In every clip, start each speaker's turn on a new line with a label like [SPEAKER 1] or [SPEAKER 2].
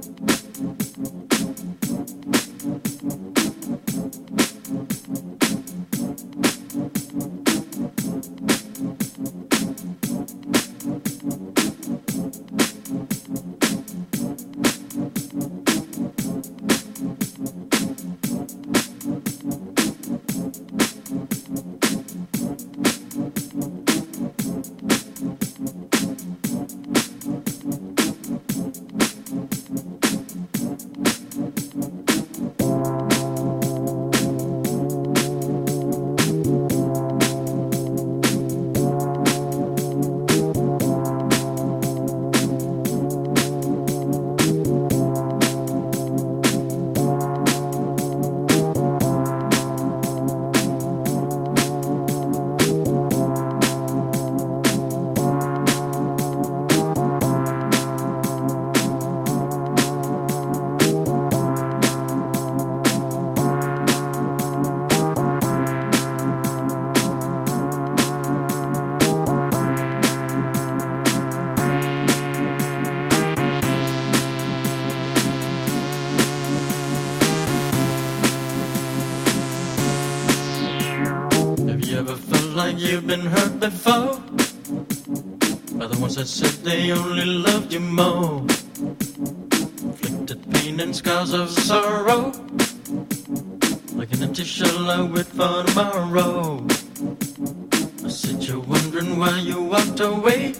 [SPEAKER 1] Thank you. More. Inflicted pain and scars of sorrow, like an empty shell I wait for tomorrow. I said you're wondering why you walked away.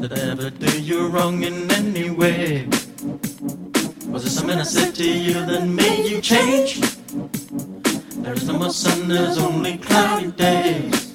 [SPEAKER 1] Did I ever do you wrong in any way? Was it something I said to you that made you change? There's no more sun, there's only cloudy days.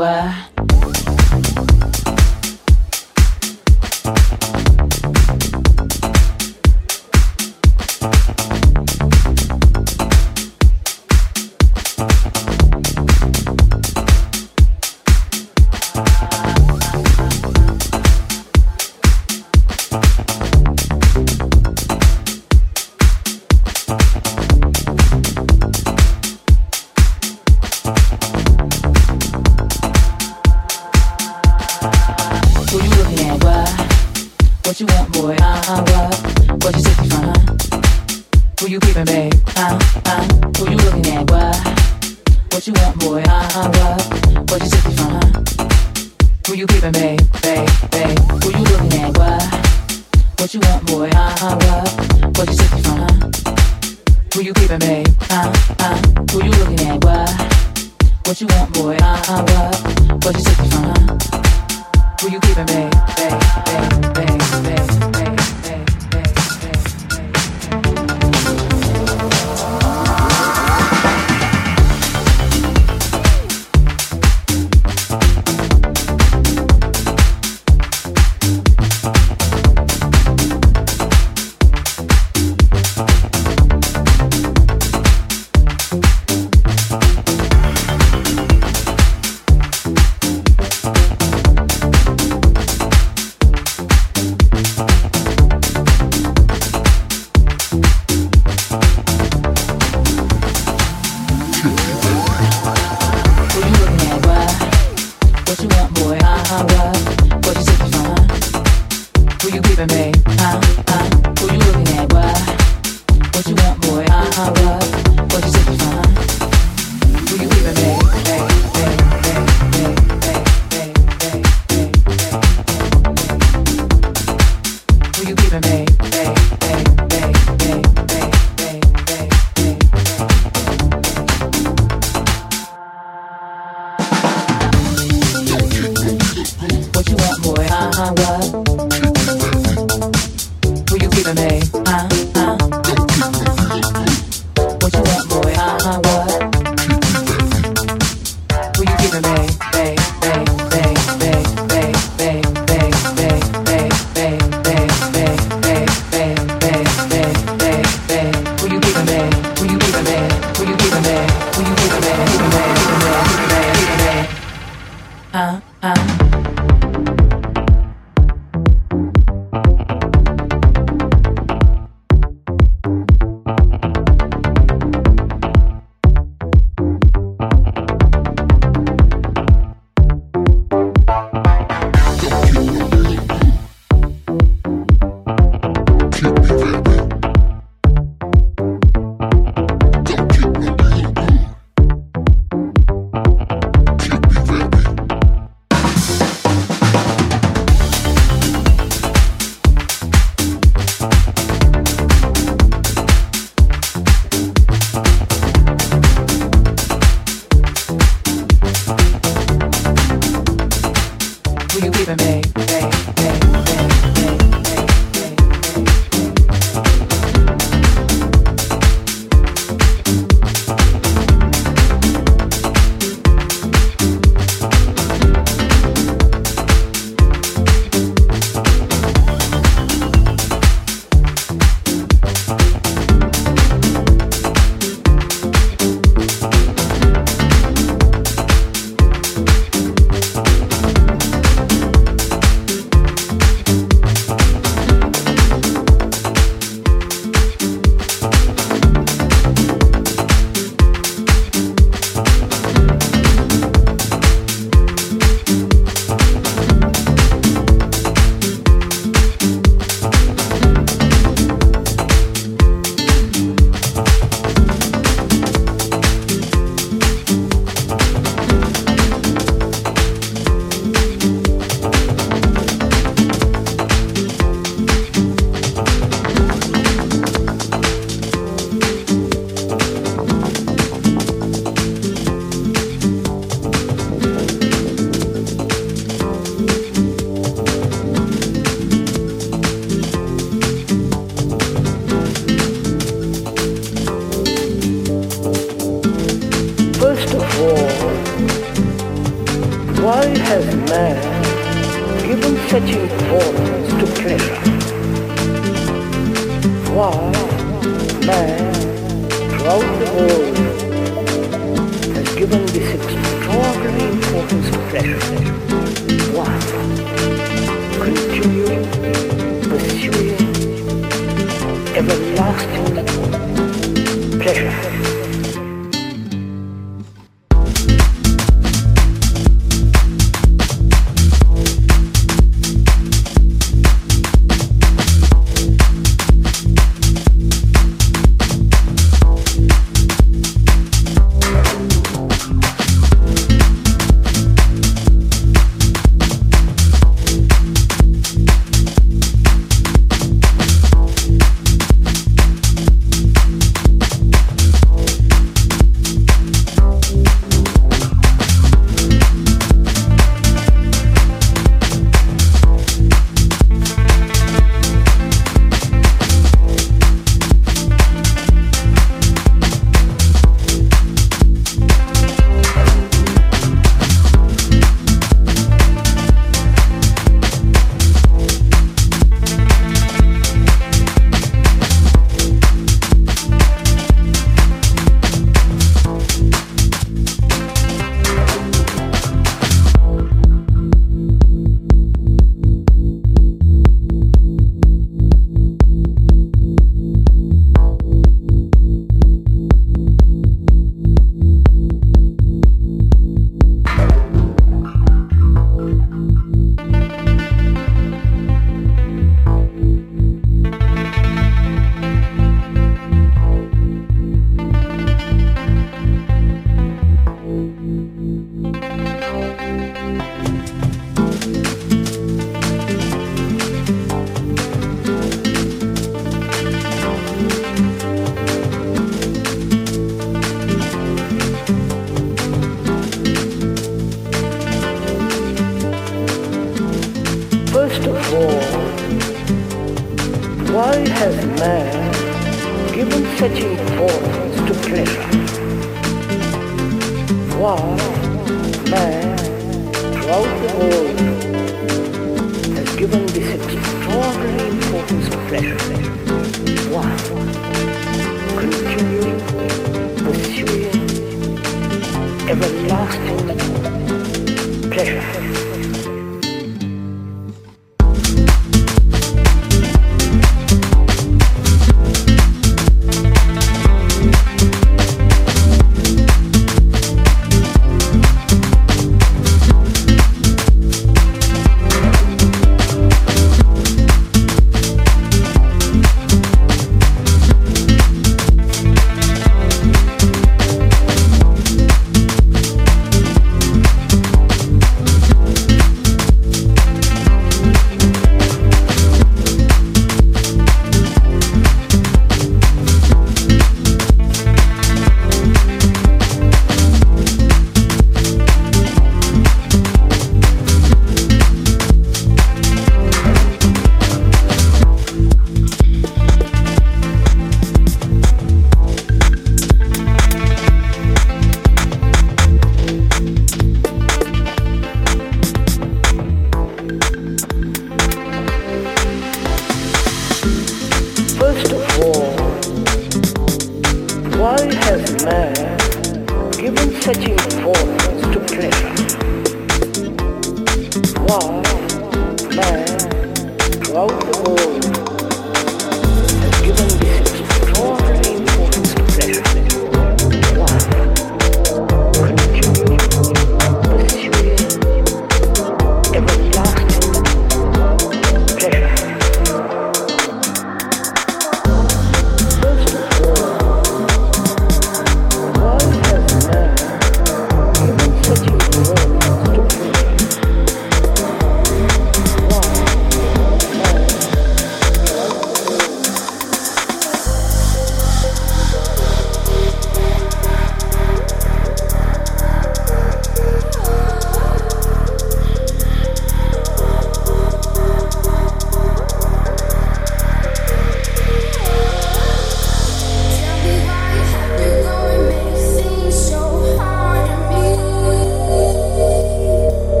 [SPEAKER 2] were.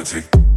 [SPEAKER 2] I'm